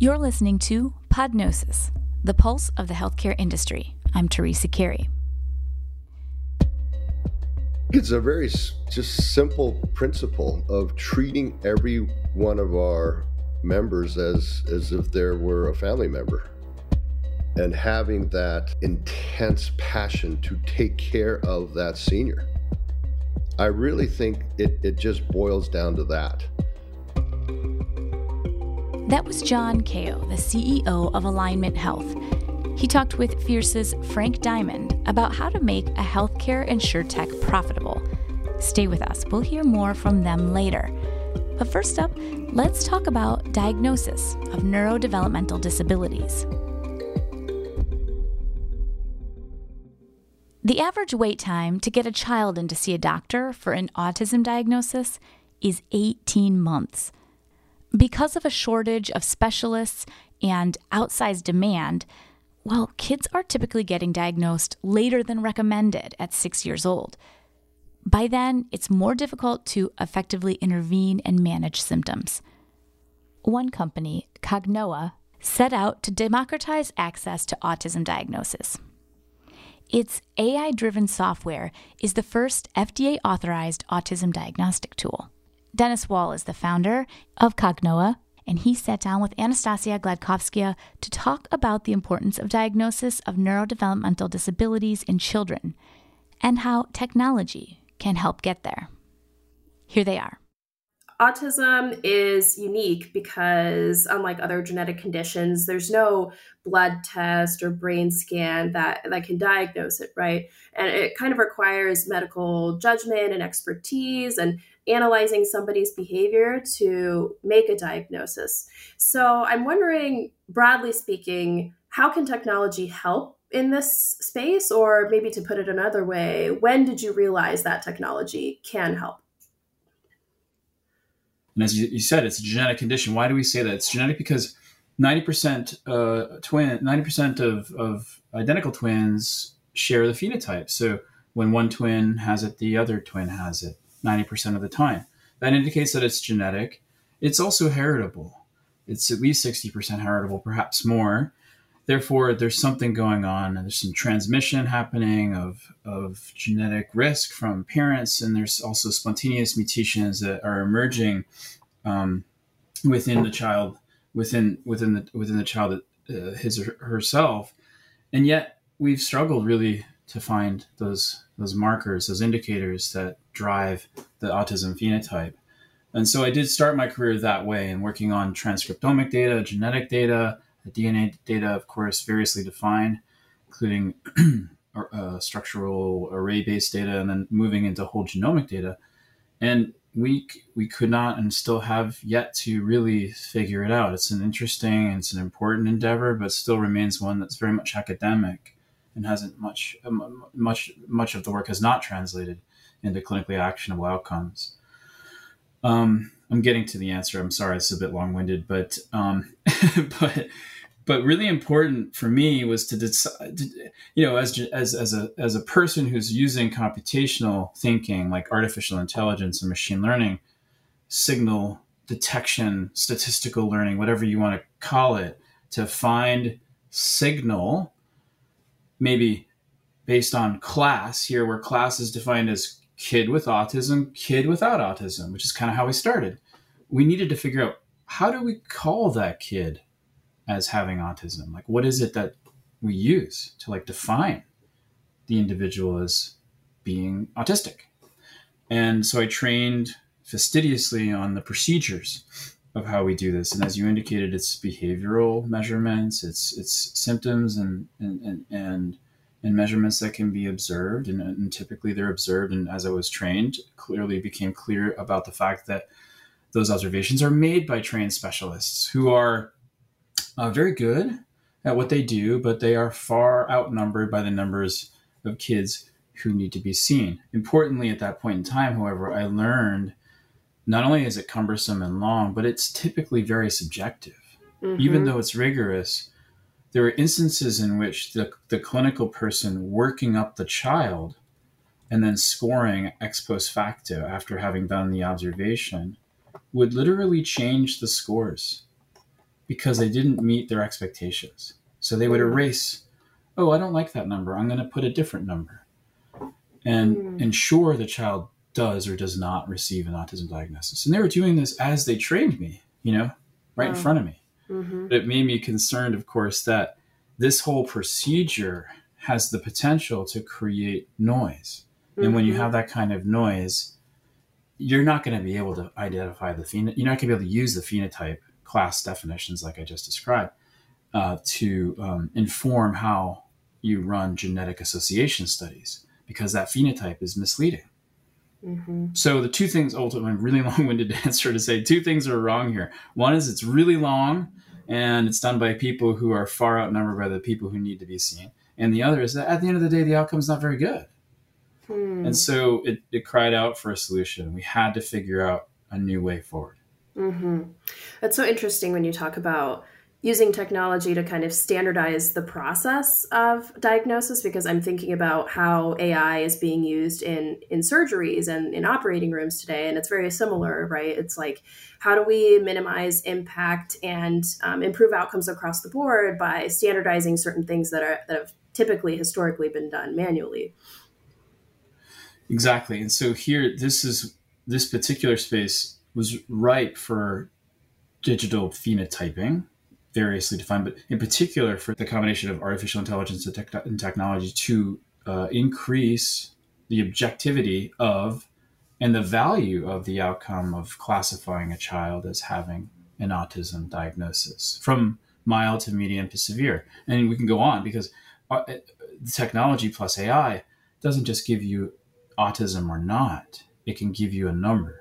You're listening to Podnosis, the pulse of the healthcare industry. I'm Teresa Carey. It's a very just simple principle of treating every one of our members as as if there were a family member and having that intense passion to take care of that senior. I really think it, it just boils down to that. That was John Kao, the CEO of Alignment Health. He talked with Fierce's Frank Diamond about how to make a healthcare insurtech profitable. Stay with us, we'll hear more from them later. But first up, let's talk about diagnosis of neurodevelopmental disabilities. The average wait time to get a child in to see a doctor for an autism diagnosis is 18 months. Because of a shortage of specialists and outsized demand, well, kids are typically getting diagnosed later than recommended at six years old. By then, it's more difficult to effectively intervene and manage symptoms. One company, Cognoa, set out to democratize access to autism diagnosis. Its AI driven software is the first FDA authorized autism diagnostic tool. Dennis Wall is the founder of Cognoa, and he sat down with Anastassia Gliadkovskaya to talk about the importance of diagnosis of neurodevelopmental disabilities in children and how technology can help get there. Here they are autism is unique because unlike other genetic conditions there's no blood test or brain scan that that can diagnose it right and it kind of requires medical judgment and expertise and analyzing somebody's behavior to make a diagnosis so i'm wondering broadly speaking how can technology help in this space or maybe to put it another way when did you realize that technology can help and as you, said, it's a genetic condition. Why do we say that? It's genetic because 90% uh, twin, 90% of, of identical twins share the phenotype. So when one twin has it, the other twin has it 90% of the time. That indicates that it's genetic. It's also heritable. It's at least 60% heritable, perhaps more. Therefore, there's something going on, and there's some transmission happening of, of genetic risk from parents, and there's also spontaneous mutations that are emerging um, within the child, within within the within the child uh, his or herself, and yet we've struggled really to find those those markers, those indicators that drive the autism phenotype. And so I did start my career that way and working on transcriptomic data, genetic data, DNA data, of course, variously defined, including uh, structural array based data, and then moving into whole genomic data. And we we could not and still have yet to really figure it out. It's an interesting and it's an important endeavor, but still remains one that's very much academic and hasn't much much much of the work has not translated into clinically actionable outcomes. Um, I'm getting to the answer. I'm sorry, it's a bit long winded, but um, but but really important for me was to decide, you know, as as as a as a person who's using computational thinking like artificial intelligence and machine learning, signal detection, statistical learning, whatever you want to call it, to find signal, maybe based on class here, where class is defined as kid with autism, kid without autism, which is kind of how we started. We needed to figure out how do we call that kid as having autism? Like, what is it that we use to like define the individual as being autistic? And so I trained fastidiously on the procedures of how we do this. And as you indicated, it's behavioral measurements, it's it's symptoms and and and, and and measurements that can be observed and, and, typically they're observed and as i was trained clearly became clear about the fact that those observations are made by trained specialists who are uh, very good at what they do, but they are far outnumbered by the numbers of kids who need to be seen. Importantly, at that point in time, however, I learned not only is it cumbersome and long, but it's typically very subjective. Mm-hmm. Even though it's rigorous, there are instances in which the, the clinical person working up the child and then scoring ex post facto after having done the observation would literally change the scores because they didn't meet their expectations. So they would Mm. erase, oh, I don't like that number. I'm going to put a different number and Mm. ensure the child does or does not receive an autism diagnosis. And they were doing this as they trained me, you know, right in front of me. hmm But it made me concerned, of course, that this whole procedure has the potential to create noise. And when you Mhm. have that kind of noise, you're not going to be able to identify the phenotype. You're not going to be able to use the phenotype class definitions like I just described uh, to um, inform how you run genetic association studies because that phenotype is misleading. Hmm So the two things, ultimately, really long-winded answer to say two things are wrong here. One is it's really long and it's done by people who are far outnumbered by the people who need to be seen. And the other is that at the end of the day, the outcome is not very good. Hmm. And so it, it cried out for a solution. We had to figure out a new way forward. hmm That's so interesting when you talk about using technology to kind of standardize the process of diagnosis because I'm thinking about how AI is being used in in surgeries and in operating rooms today, and it's very similar, right? It's like how do we minimize impact and um, improve outcomes across the board by standardizing certain things that are that have typically historically been done manually. Exactly. And so here, this is this particular space was ripe for digital phenotyping, variously defined, but in particular for the combination of artificial intelligence and, and technology to uh, increase the objectivity of and the value of the outcome of classifying a child as having an autism diagnosis from mild to medium to severe. And we can go on because uh, the technology plus AI doesn't just give you autism or not, it can give you a number.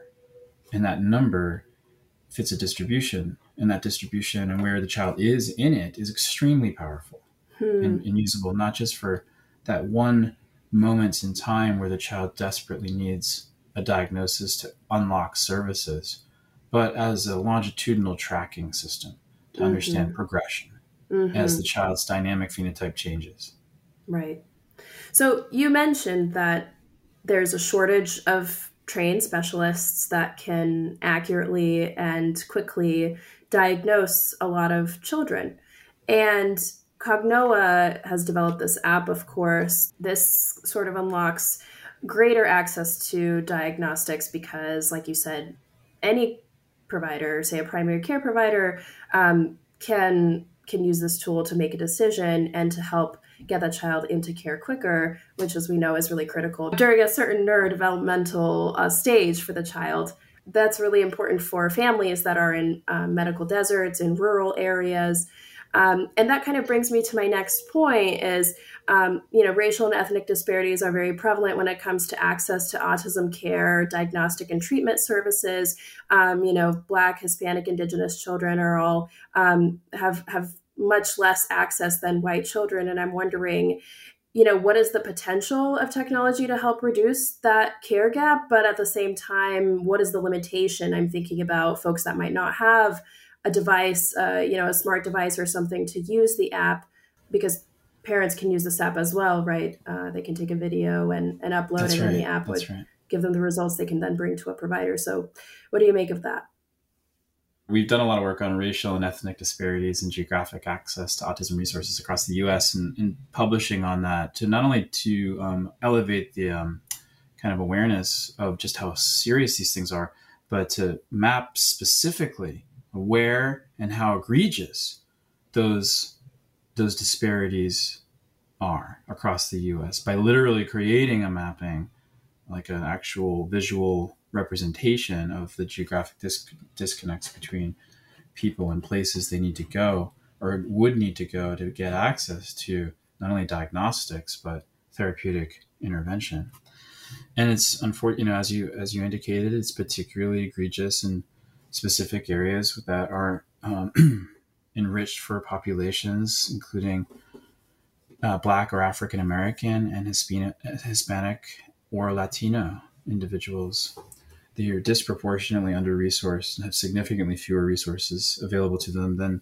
And that number fits a distribution. And that distribution and where the child is in it is extremely powerful Hmm. and, and usable, not just for that one moment in time where the child desperately needs a diagnosis to unlock services, but as a longitudinal tracking system to understand progression Mhm. as the child's dynamic phenotype changes. Right. So you mentioned that there's a shortage of trained specialists that can accurately and quickly diagnose a lot of children. And Cognoa has developed this app, of course. This sort of unlocks greater access to diagnostics because, like you said, any provider, say a primary care provider, um, can can use this tool to make a decision and to help get that child into care quicker, which, as we know, is really critical during a certain neurodevelopmental uh, stage for the child. That's really important for families that are in uh, medical deserts, in rural areas. Um, and that kind of brings me to my next point is, um, you know, racial and ethnic disparities are very prevalent when it comes to access to autism care, diagnostic and treatment services. Um, you know, Black, Hispanic, Indigenous children are all um, have have much less access than white children, and I'm wondering, you know, what is the potential of technology to help reduce that care gap? But at the same time, what is the limitation? I'm thinking about folks that might not have a device, uh, you know, a smart device or something to use the app, because parents can use this app as well, right? Uh, they can take a video and, and upload That's it, right. and the app would right. give them the results they can then bring to a provider. So, what do you make of that? We've done a lot of work on racial and ethnic disparities and geographic access to autism resources across the U.S. and, and publishing on that to not only to um, elevate the um, kind of awareness of just how serious these things are, but to map specifically where and how egregious those those disparities are across the U.S. by literally creating a mapping, like an actual visual representation of the geographic dis- disconnects between people and places they need to go or would need to go to get access to not only diagnostics but therapeutic intervention. And it's unfortunate, you know, as you as you indicated, it's particularly egregious in specific areas that are um, enriched for populations, including uh, Black or African American and Hispanic, Hispanic or Latino individuals. They are disproportionately under resourced and have significantly fewer resources available to them than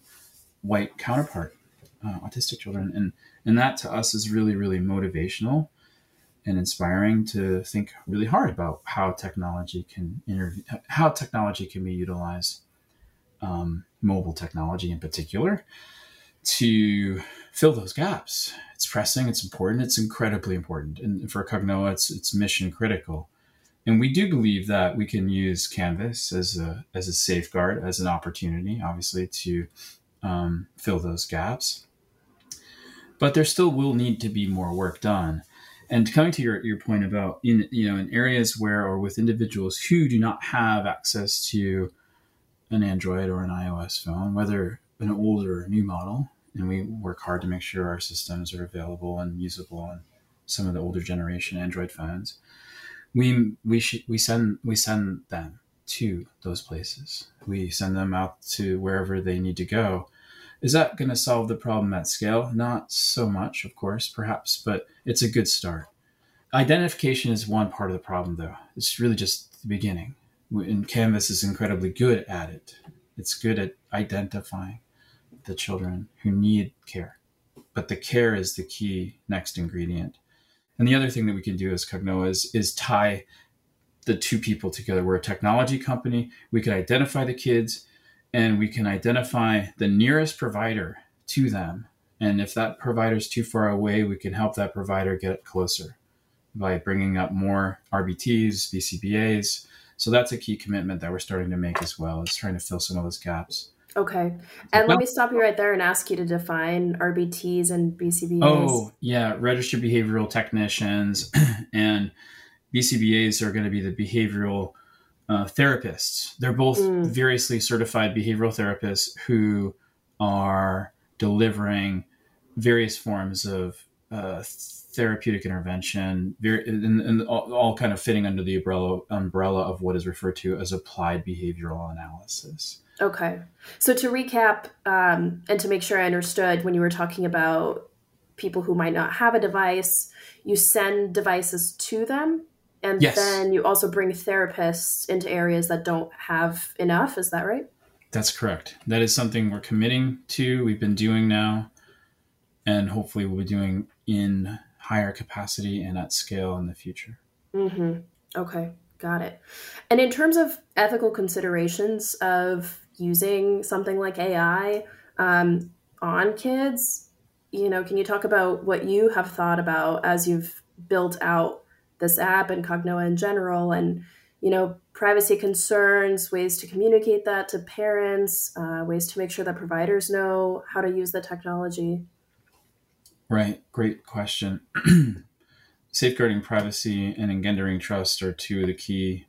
white counterpart uh, autistic children. And, and that to us is really, really motivational and inspiring to think really hard about how technology can intervene, how technology can be utilized um, mobile technology in particular to fill those gaps. It's pressing, it's important, it's incredibly important. And for Cognoa, it's, it's mission critical. And we do believe that we can use Canvas as a, as a safeguard, as an opportunity, obviously, to um, fill those gaps. But there still will need to be more work done. And coming to your, your point about in you know in areas where or with individuals who do not have access to an Android or an iOS phone, whether an old or a new model, and we work hard to make sure our systems are available and usable on some of the older generation Android phones. We we we send we send them to those places. We send them out to wherever they need to go. Is that going to solve the problem at scale? Not so much, of course, perhaps, but it's a good start. Identification is one part of the problem, though. It's really just the beginning. And Canvas is incredibly good at it. It's good at identifying the children who need care. But the care is the key next ingredient. And the other thing that we can do as Cognoa is, is tie the two people together. We're a technology company. We can identify the kids and we can identify the nearest provider to them. And if that provider is too far away, we can help that provider get closer by bringing up more RBTs, BCBAs. So that's a key commitment that we're starting to make as well, is trying to fill some of those gaps. Okay. And let me stop you right there and ask you to define RBTs and BCBAs. Oh, yeah. Registered behavioral technicians and BCBAs are going to be the behavioral uh, therapists. They're both mm. variously certified behavioral therapists who are delivering various forms of uh, therapeutic intervention, and, and all, all, kind of fitting under the umbrella umbrella of what is referred to as applied behavioral analysis. Okay, so to recap um, and to make sure I understood, when you were talking about people who might not have a device, you send devices to them and yes. then you also bring therapists into areas that don't have enough. Is that right? That's correct. That is something we're committing to. We've been doing now, and hopefully we'll be doing in higher capacity and at scale in the future. Mm-hmm. Okay, got it. And in terms of ethical considerations of using something like AI um, on kids, you know, can you talk about what you have thought about as you've built out this app and Cognoa in general, and you know, privacy concerns, ways to communicate that to parents, uh, ways to make sure that providers know how to use the technology. Right, great question. Safeguarding privacy and engendering trust are two of the key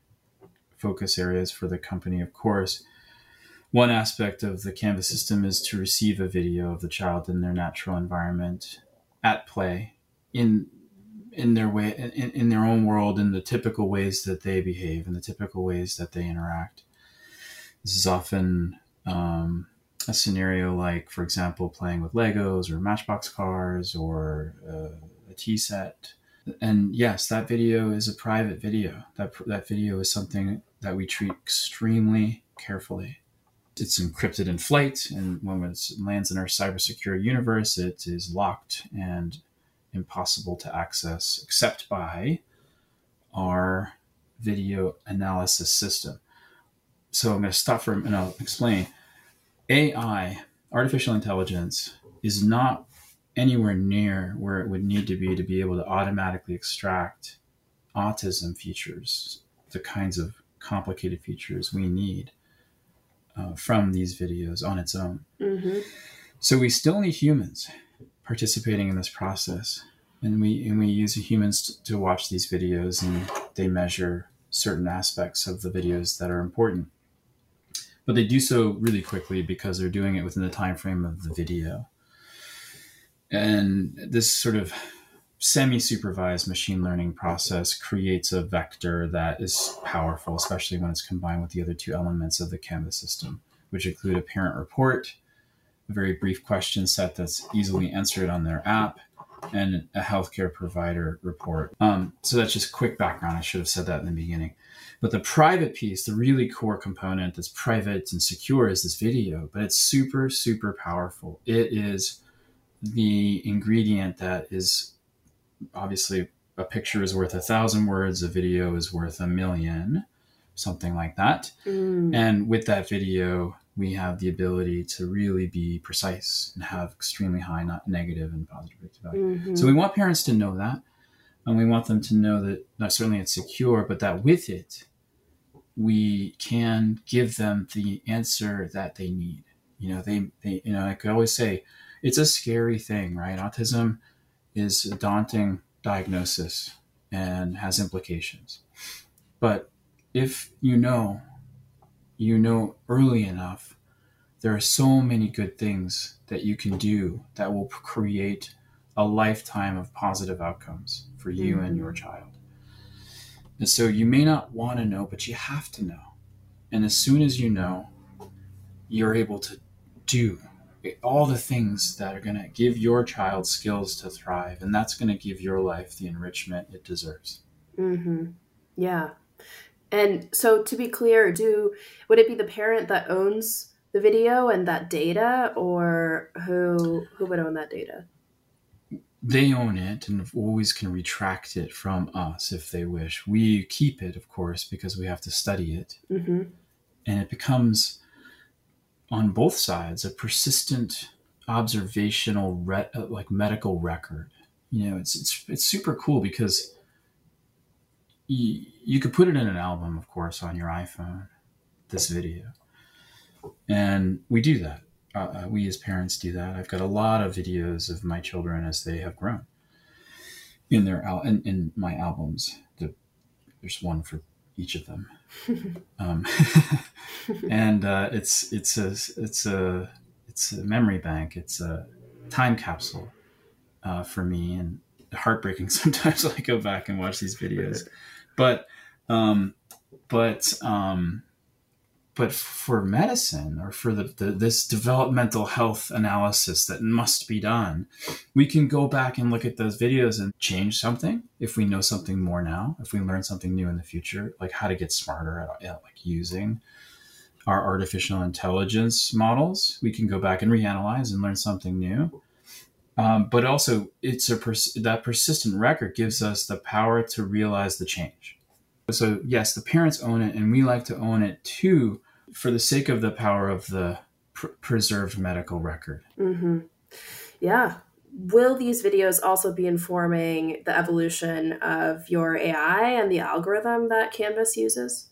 focus areas for the company, of course. One aspect of the Canvas system is to receive a video of the child in their natural environment at play in in their way in, in their own world in the typical ways that they behave in the typical ways that they interact. This is often um, a scenario like for example playing with legos or matchbox cars or uh, a tea set. And yes that video is a private video. That that video is something that we treat extremely carefully it's encrypted in flight and when it lands in our cybersecure universe it is locked and impossible to access except by our video analysis system. So I'm going to stop for and I'll explain. AI, artificial intelligence, is not anywhere near where it would need to be to be able to automatically extract autism features, the kinds of complicated features we need uh, from these videos on its own. Mm-hmm. So we still need humans participating in this process. And we and we use humans to watch these videos, and they measure certain aspects of the videos that are important. But they do so really quickly because they're doing it within the time frame of the video. And this sort of semi-supervised machine learning process creates a vector that is powerful, especially when it's combined with the other two elements of the Canvas system, which include a parent report a very brief question set that's easily answered on their app, and a healthcare provider report. Um, so that's just quick background. I should have said that in the beginning. But the private piece, the really core component that's private and secure is this video, but it's super, super powerful. It is the ingredient that is obviously a picture is worth a thousand words, a video is worth a million, something like that. Mm. And with that video, we have the ability to really be precise and have extremely high not negative and positive predictive value. Mm-hmm. So we want parents to know that, and we want them to know that not certainly it's secure, but that with it, we can give them the answer that they need. You know, they, they you know, I could always say, it's a scary thing, right? Autism is a daunting diagnosis and has implications. But if you know, you know early enough, there are so many good things that you can do that will create a lifetime of positive outcomes for you mm-hmm. and your child. And so you may not want to know, but you have to know. And as soon as you know, you're able to do all the things that are going to give your child skills to thrive. And that's going to give your life the enrichment it deserves. Mm-hmm. Yeah. And so to be clear, do would it be the parent that owns the video and that data or who who would own that data? they own it and always can retract it from us if they wish. We keep it, of course, because we have to study it. Mm-hmm. And it becomes, on both sides, a persistent observational, re- uh, like medical record. You know, it's, it's, it's super cool because you, you could put it in an album, of course, on your iPhone, this video. And we do that uh, uh, we as parents do that. I've got a lot of videos of my children as they have grown in their al- in, in my albums. The, there's one for each of them, um, and uh, it's it's a it's a it's a memory bank. It's a time capsule uh, for me, and heartbreaking sometimes. I go back and watch these videos, but um, but um, but for medicine or for the, the, this developmental health analysis that must be done we can go back and look at those videos and change something if we know something more now if we learn something new in the future like how to get smarter at, at like using our artificial intelligence models. We can go back and reanalyze and learn something new. Um, but also it's a pers- that persistent record gives us the power to realize the change. So yes, the parents own it, and we like to own it too, for the sake of the power of the pr- preserved medical record. Mm-hmm. Yeah. Will these videos also be informing the evolution of your AI and the algorithm that Canvas uses?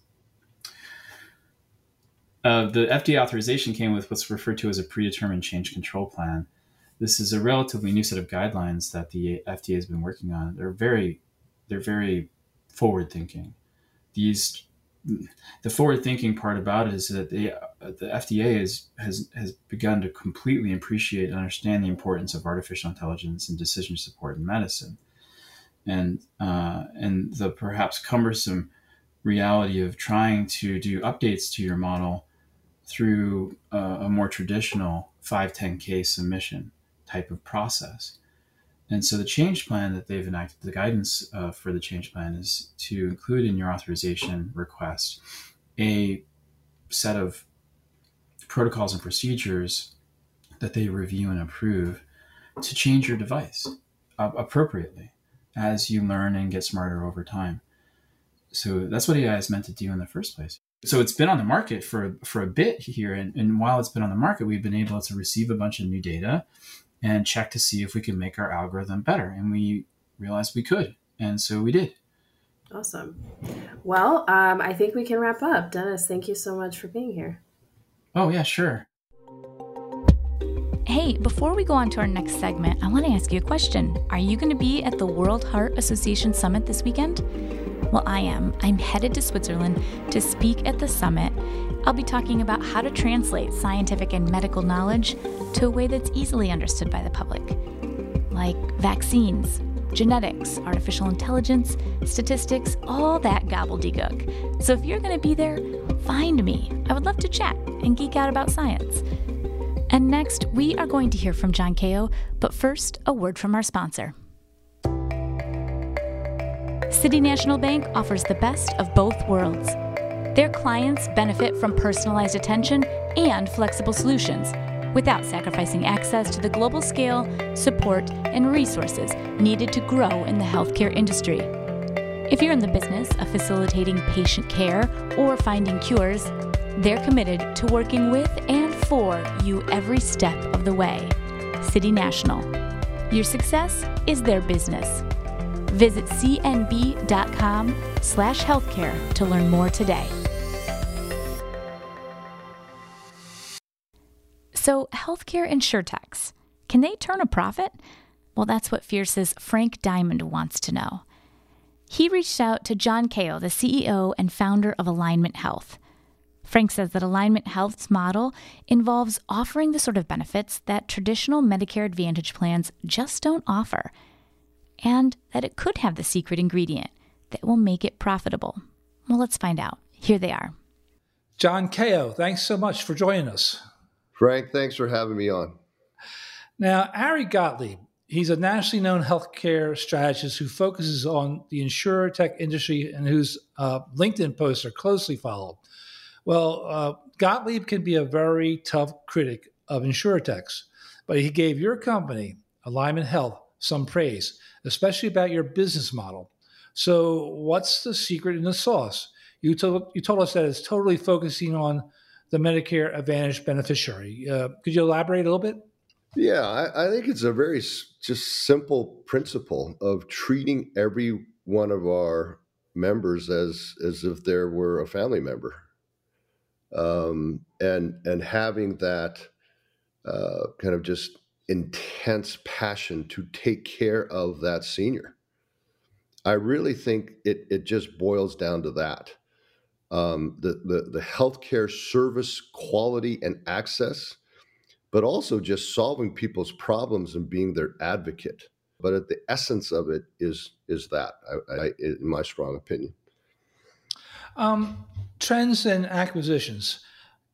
Uh, the FDA authorization came with what's referred to as a predetermined change control plan. This is a relatively new set of guidelines that the FDA has been working on. They're very, they're very forward thinking these the forward thinking part about it is that they, the FDA is, has has begun to completely appreciate and understand the importance of artificial intelligence and decision support in medicine, and uh, and the perhaps cumbersome reality of trying to do updates to your model through a more traditional 510k submission type of process. And so the change plan that they've enacted, the guidance uh, for the change plan is to include in your authorization request a set of protocols and procedures that they review and approve to change your device uh, appropriately as you learn and get smarter over time. So that's what AI is meant to do in the first place. So it's been on the market for for a bit here, and, and while it's been on the market, we've been able to receive a bunch of new data and check to see if we could make our algorithm better. And we realized we could. And so we did. Awesome. Well, um, I think we can wrap up. Dennis, thank you so much for being here. Oh, yeah, sure. Hey, before we go on to our next segment, I want to ask you a question. Are you going to be at the World Heart Association Summit this weekend? Well, I am. I'm headed to Switzerland to speak at the summit. I'll be talking about how to translate scientific and medical knowledge to a way that's easily understood by the public, like vaccines, genetics, artificial intelligence, statistics, all that gobbledygook. So if you're going to be there, find me. I would love to chat and geek out about science. And next, we are going to hear from John Kao, but first, a word from our sponsor. City National Bank offers the best of both worlds. Their clients benefit from personalized attention and flexible solutions without sacrificing access to the global scale, support, and resources needed to grow in the healthcare industry. If you're in the business of facilitating patient care or finding cures, They're committed to working with and for you every step of the way. City National. Your success is their business. Visit cnb.com slash healthcare to learn more today. So, healthcare insurtechs, can they turn a profit? Well, that's what Fierce's Frank Diamond wants to know. He reached out to John Kao, the CEO and founder of Alignment Health. Frank says that Alignment Health's model involves offering the sort of benefits that traditional Medicare Advantage plans just don't offer, and that it could have the secret ingredient that will make it profitable. Well, let's find out. Here they are. John Kao, thanks so much for joining us. Frank, thanks for having me on. Now, Ari Gottlieb, he's a nationally known healthcare strategist who focuses on the insurer tech industry and whose uh, LinkedIn posts are closely followed. Well, uh, Gottlieb can be a very tough critic of insurer techs, but he gave your company, Alignment Health, some praise, especially about your business model. So, what's the secret in the sauce? You told, you told us that it's totally focusing on the Medicare Advantage beneficiary. Uh, could you elaborate a little bit? Yeah, I, I, think it's a very just simple principle of treating every one of our members as as if there were a family member um, and and having that uh, kind of just intense passion to take care of that senior. I really think it it just boils down to that. Um, the, the the healthcare service quality and access, but also just solving people's problems and being their advocate. But at the essence of it is is that, I, I, in my strong opinion. Um, trends and acquisitions.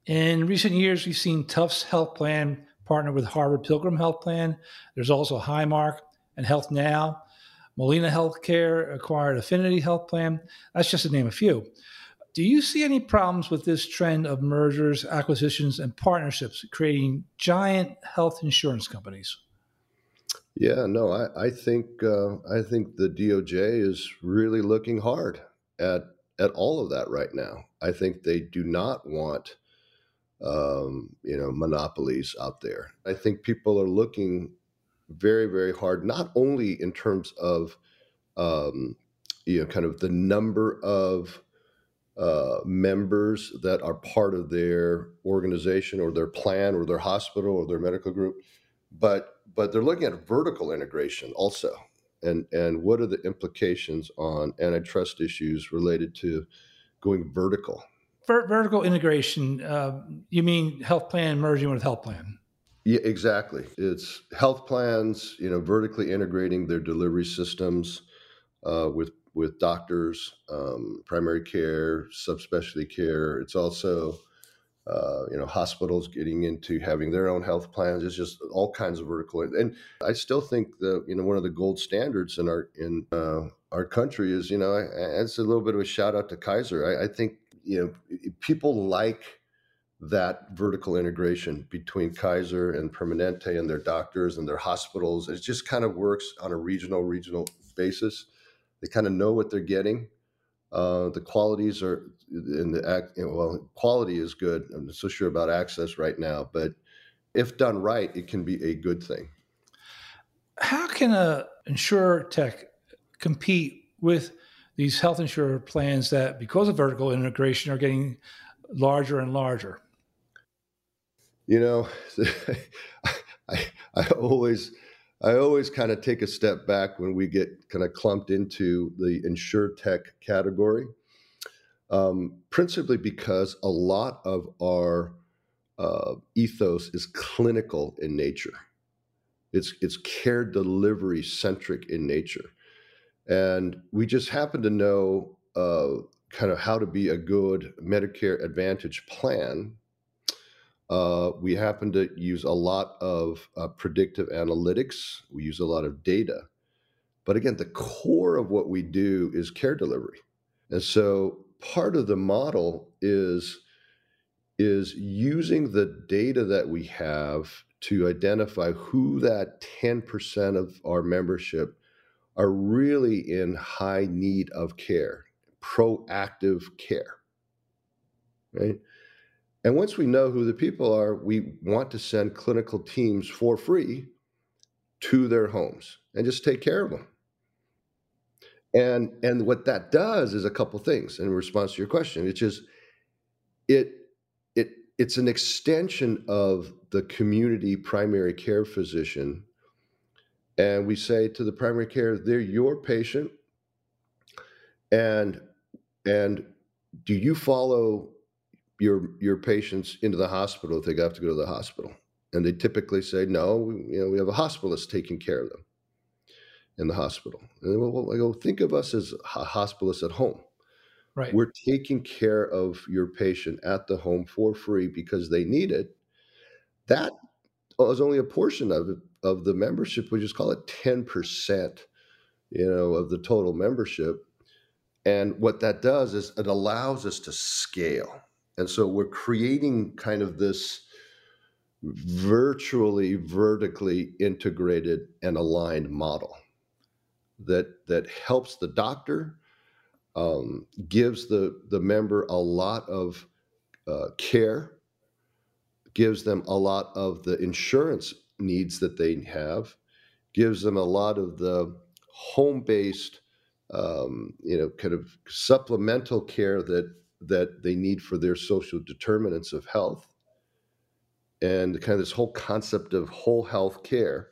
In recent years, we've seen Tufts Health Plan partner with Harvard Pilgrim Health Plan. There's also Highmark and HealthNow. Molina Healthcare acquired Affinity Health Plan. That's just to name a few. Do you see any problems with this trend of mergers, acquisitions, and partnerships creating giant health insurance companies? Yeah, no, I, I think uh, I think the DOJ is really looking hard at at all of that right now. I think they do not want, um, you know, monopolies out there. I think people are looking very, very hard, not only in terms of, um, you know, kind of the number of uh, members that are part of their organization or their plan or their hospital or their medical group, but but they're looking at vertical integration also and and what are the implications on antitrust issues related to going vertical? Vertical integration. Uh, you mean health plan merging with health plan? Yeah, exactly. It's health plans, you know, vertically integrating their delivery systems uh, with with doctors, um, primary care, subspecialty care. It's also uh, you know, hospitals getting into having their own health plans. It's just all kinds of vertical. And I still think that you know one of the gold standards in our in uh, our country is you know it's a little bit of a shout out to Kaiser. I, I think you know people like that vertical integration between Kaiser and Permanente and their doctors and their hospitals. It just kind of works on a regional regional basis. They kind of know what they're getting. Uh, the qualities are in the act. well, quality is good. I'm not so sure about access right now, but if done right, it can be a good thing. How can a insurer tech compete with these health insurer plans that, because of vertical integration, are getting larger and larger? You know, I, I always I always kind of take a step back when we get kind of clumped into the insurtech category, um, principally because a lot of our uh, ethos is clinical in nature. It's it's care delivery centric in nature, and we just happen to know uh, kind of how to be a good Medicare Advantage plan uh, we happen to use a lot of uh, predictive analytics. We use a lot of data. But again, the core of what we do is care delivery. And so part of the model is, is using the data that we have to identify who that 10% of our membership are really in high need of care, proactive care. Right? And once we know who the people are, we want to send clinical teams for free to their homes and just take care of them. And and what that does is a couple things in response to your question. It's just it it it's an extension of the community primary care physician. And we say to the primary care, they're your patient. And and do you follow your your patients into the hospital if they have to go to the hospital? And they typically say, no, you know, we have a hospitalist taking care of them in the hospital. And well, I go, think of us as a hospitalist at home. Right. We're taking care of your patient at the home for free because they need it. That is only a portion of it, of the membership. We just call it 10%, you know, of the total membership. And what that does is it allows us to scale. And so we're creating kind of this virtually vertically integrated and aligned model that that helps the doctor, um, gives the the member a lot of uh, care, gives them a lot of the insurance needs that they have, gives them a lot of the home based, um, you know, kind of supplemental care that that they need for their social determinants of health and kind of this whole concept of whole health care,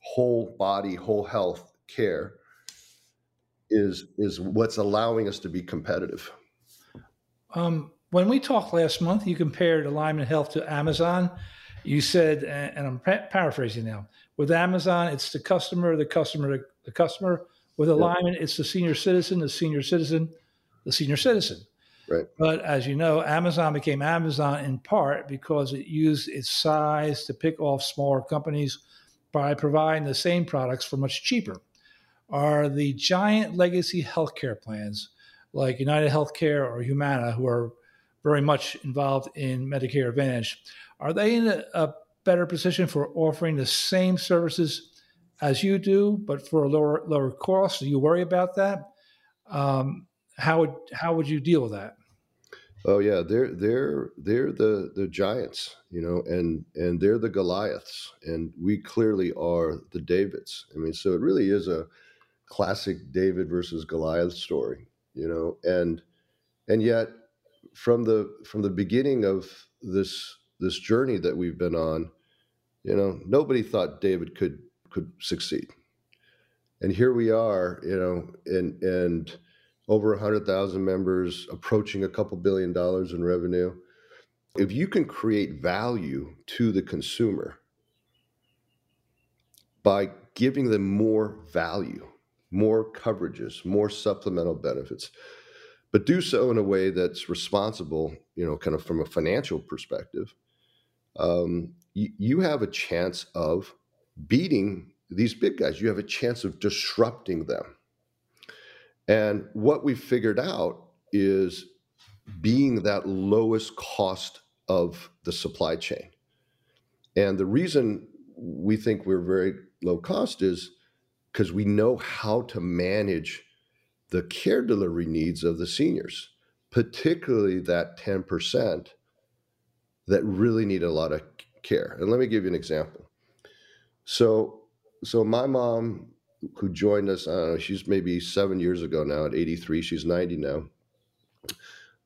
whole body, whole health care is is what's allowing us to be competitive. Um, when we talked last month, you compared Alignment Health to Amazon. You said, and I'm paraphrasing now. With Amazon, it's the customer, the customer, the customer. With Alignment, it's the senior citizen, the senior citizen, the senior citizen. Right. But as you know, Amazon became Amazon in part because it used its size to pick off smaller companies by providing the same products for much cheaper are the giant legacy healthcare plans like United Healthcare or Humana, who are very much involved in Medicare Advantage. Are they in a, a better position for offering the same services as you do, but for a lower lower cost? Do you worry about that? Um, how would how would you deal with that? Oh yeah, they're they're they're the the giants, you know, and and they're the Goliaths, and we clearly are the Davids. I mean, so it really is a classic David versus Goliath story, you know, and and yet from the from the beginning of this this journey that we've been on, you know, nobody thought David could could succeed. And here we are, you know, and and over a hundred thousand members, approaching a couple billion dollars in revenue. If you can create value to the consumer by giving them more value, more coverages, more supplemental benefits, but do so in a way that's responsible, you know, kind of from a financial perspective. Um, you, you have a chance of beating these big guys. You have a chance of disrupting them. And what we figured out is being that lowest cost of the supply chain. And the reason we think we're very low cost is because we know how to manage the care delivery needs of the seniors, particularly that 10% that really need a lot of care. And let me give you an example. So, so my mom, who joined us, I don't know, she's maybe seven years ago now at 83, she's 90 now.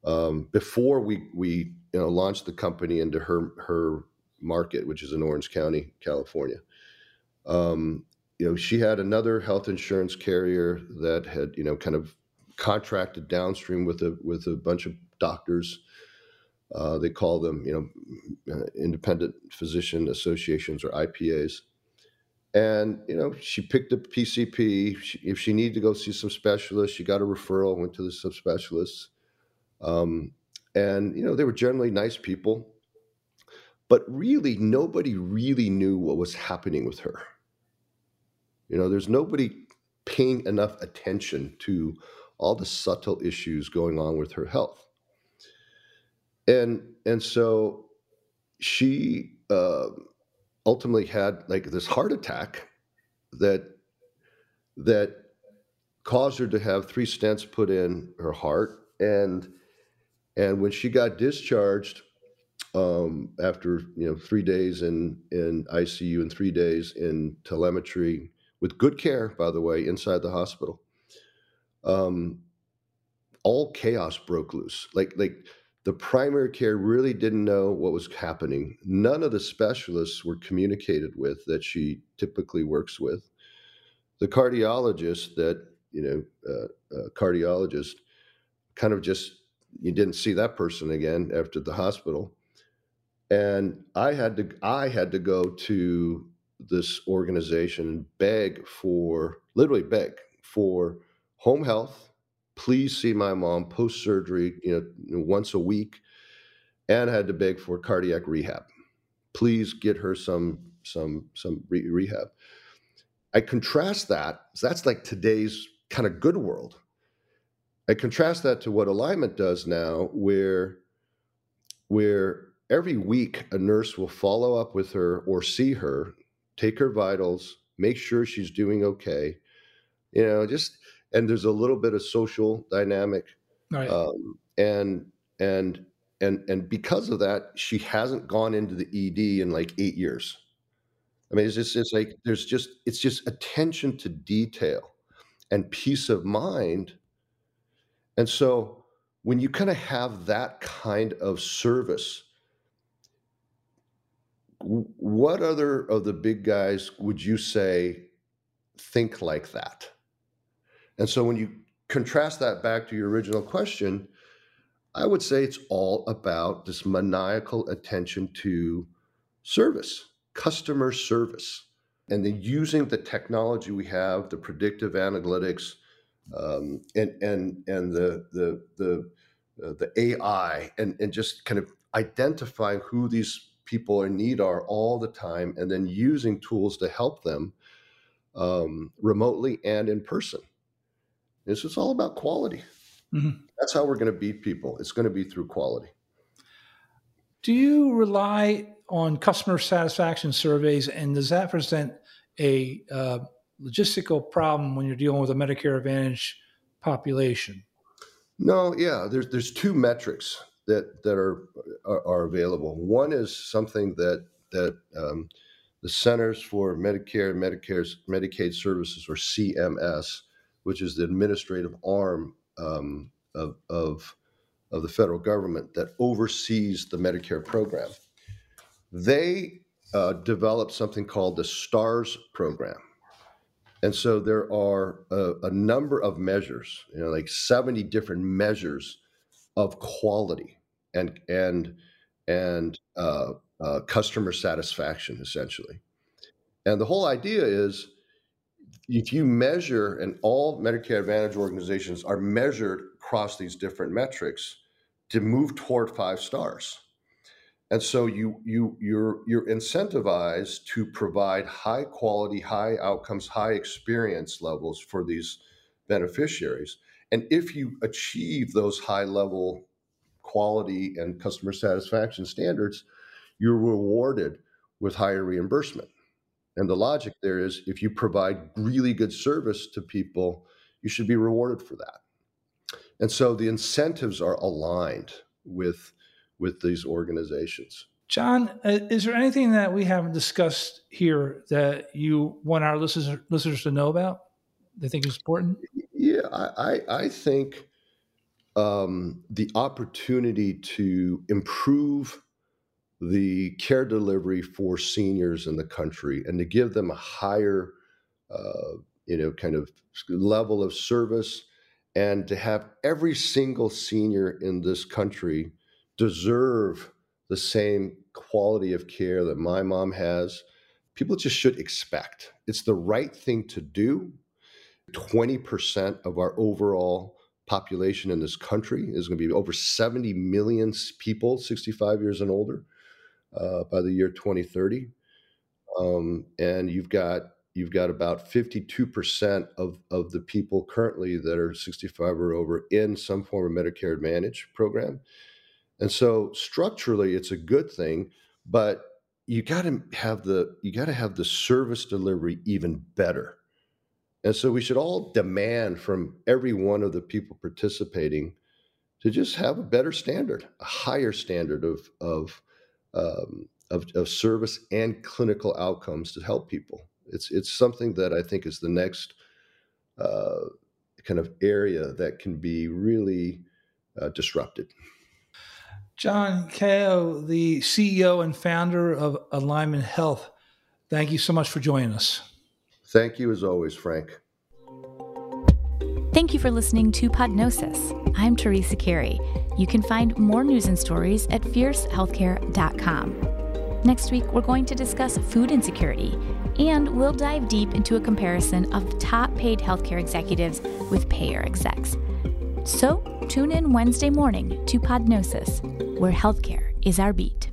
Um, before we we you know launched the company into her her market, which is in Orange County, California. Um, you know, she had another health insurance carrier that had, you know, kind of contracted downstream with a with a bunch of doctors. Uh, they call them, you know, uh, independent physician associations or IPAs. And you know, she picked up PCP. She, if she needed to go see some specialists, she got a referral, went to the subspecialists. Um, and you know, they were generally nice people, but really nobody really knew what was happening with her. You know, there's nobody paying enough attention to all the subtle issues going on with her health. And and so she uh, ultimately had like this heart attack that that caused her to have three stents put in her heart and and when she got discharged um, after you know three days in in ICU and three days in telemetry with good care, by the way, inside the hospital. Um, all chaos broke loose. Like like the primary care really didn't know what was happening. None of the specialists were communicated with that she typically works with. The cardiologist that you know, uh, uh, cardiologist, kind of just you didn't see that person again after the hospital and i had to i had to go to this organization beg for literally beg for home health. Please see my mom post surgery you know once a week and had to beg for cardiac rehab. Please get her some some some re- rehab. I contrast that so that's like today's kind of good world. I contrast that to what alignment does now, where where every week a nurse will follow up with her or see her, take her vitals, make sure she's doing okay. You know, just and there's a little bit of social dynamic, right. um, and and and and because of that, she hasn't gone into the ED in like eight years. I mean, it's just it's like there's just it's just attention to detail and peace of mind and so when you kind of have that kind of service, what other of the big guys would you say think like that? And so when you contrast that back to your original question, I would say it's all about this maniacal attention to service, customer service, and then using the technology we have, the predictive analytics, um, and and and the the the uh, the AI and and just kind of identifying who these people in need are all the time, and then using tools to help them um, remotely and in person. This is all about quality. Mm-hmm. That's how we're going to beat people. It's going to be through quality. Do you rely on customer satisfaction surveys, and does that present a uh, logistical problem when you're dealing with a Medicare Advantage population? No, yeah, there's there's two metrics that that are are, are available. One is something that that um, the Centers for Medicare and Medicare's Medicaid Services, or CMS, which is the administrative arm um, of, of of the federal government that oversees the Medicare program. They uh, developed something called the STARS program, and so there are a, a, number of measures, you know, like 70 different measures of quality and and and uh, uh, customer satisfaction, essentially. And the whole idea is, if you measure, and all Medicare Advantage organizations are measured across these different metrics to move toward five stars and so you you you're you're incentivized to provide high quality high outcomes high experience levels for these beneficiaries and if you achieve those high level quality and customer satisfaction standards you're rewarded with higher reimbursement and the logic there is if you provide really good service to people you should be rewarded for that and so the incentives are aligned with with these organizations. John, uh, is there anything that we haven't discussed here that you want our listeners listeners to know about? They think is important. I I, think um, the opportunity to improve the care delivery for seniors in the country and to give them a higher, uh, you know, kind of level of service, and to have every single senior in this country deserve the same quality of care that my mom has. People just should expect. It's the right thing to do. 20% of our overall population in this country is going to be over 70 million people 65 years and older uh, by the year 2030 um, and you've got you've got about 52% of, of the people currently that are 65 or over in some form of medicare advantage program and so structurally, it's a good thing, but you got to have the you got to have the service delivery even better. And so we should all demand from every one of the people participating to just have a better standard, a higher standard of of um, of, of service and clinical outcomes to help people. It's it's something that I think is the next uh, kind of area that can be really uh, disrupted. John Kao, the CEO and founder of Alignment Health, thank you so much for joining us. Thank you as always, Frank. Thank you for listening to Podnosis. I'm Teresa Carey. You can find more news and stories at fiercehealthcare.com. Next week, we're going to discuss food insecurity, and we'll dive deep into a comparison of top paid healthcare executives with payer execs. So, tune in Wednesday morning to Podnosis, where healthcare is our beat.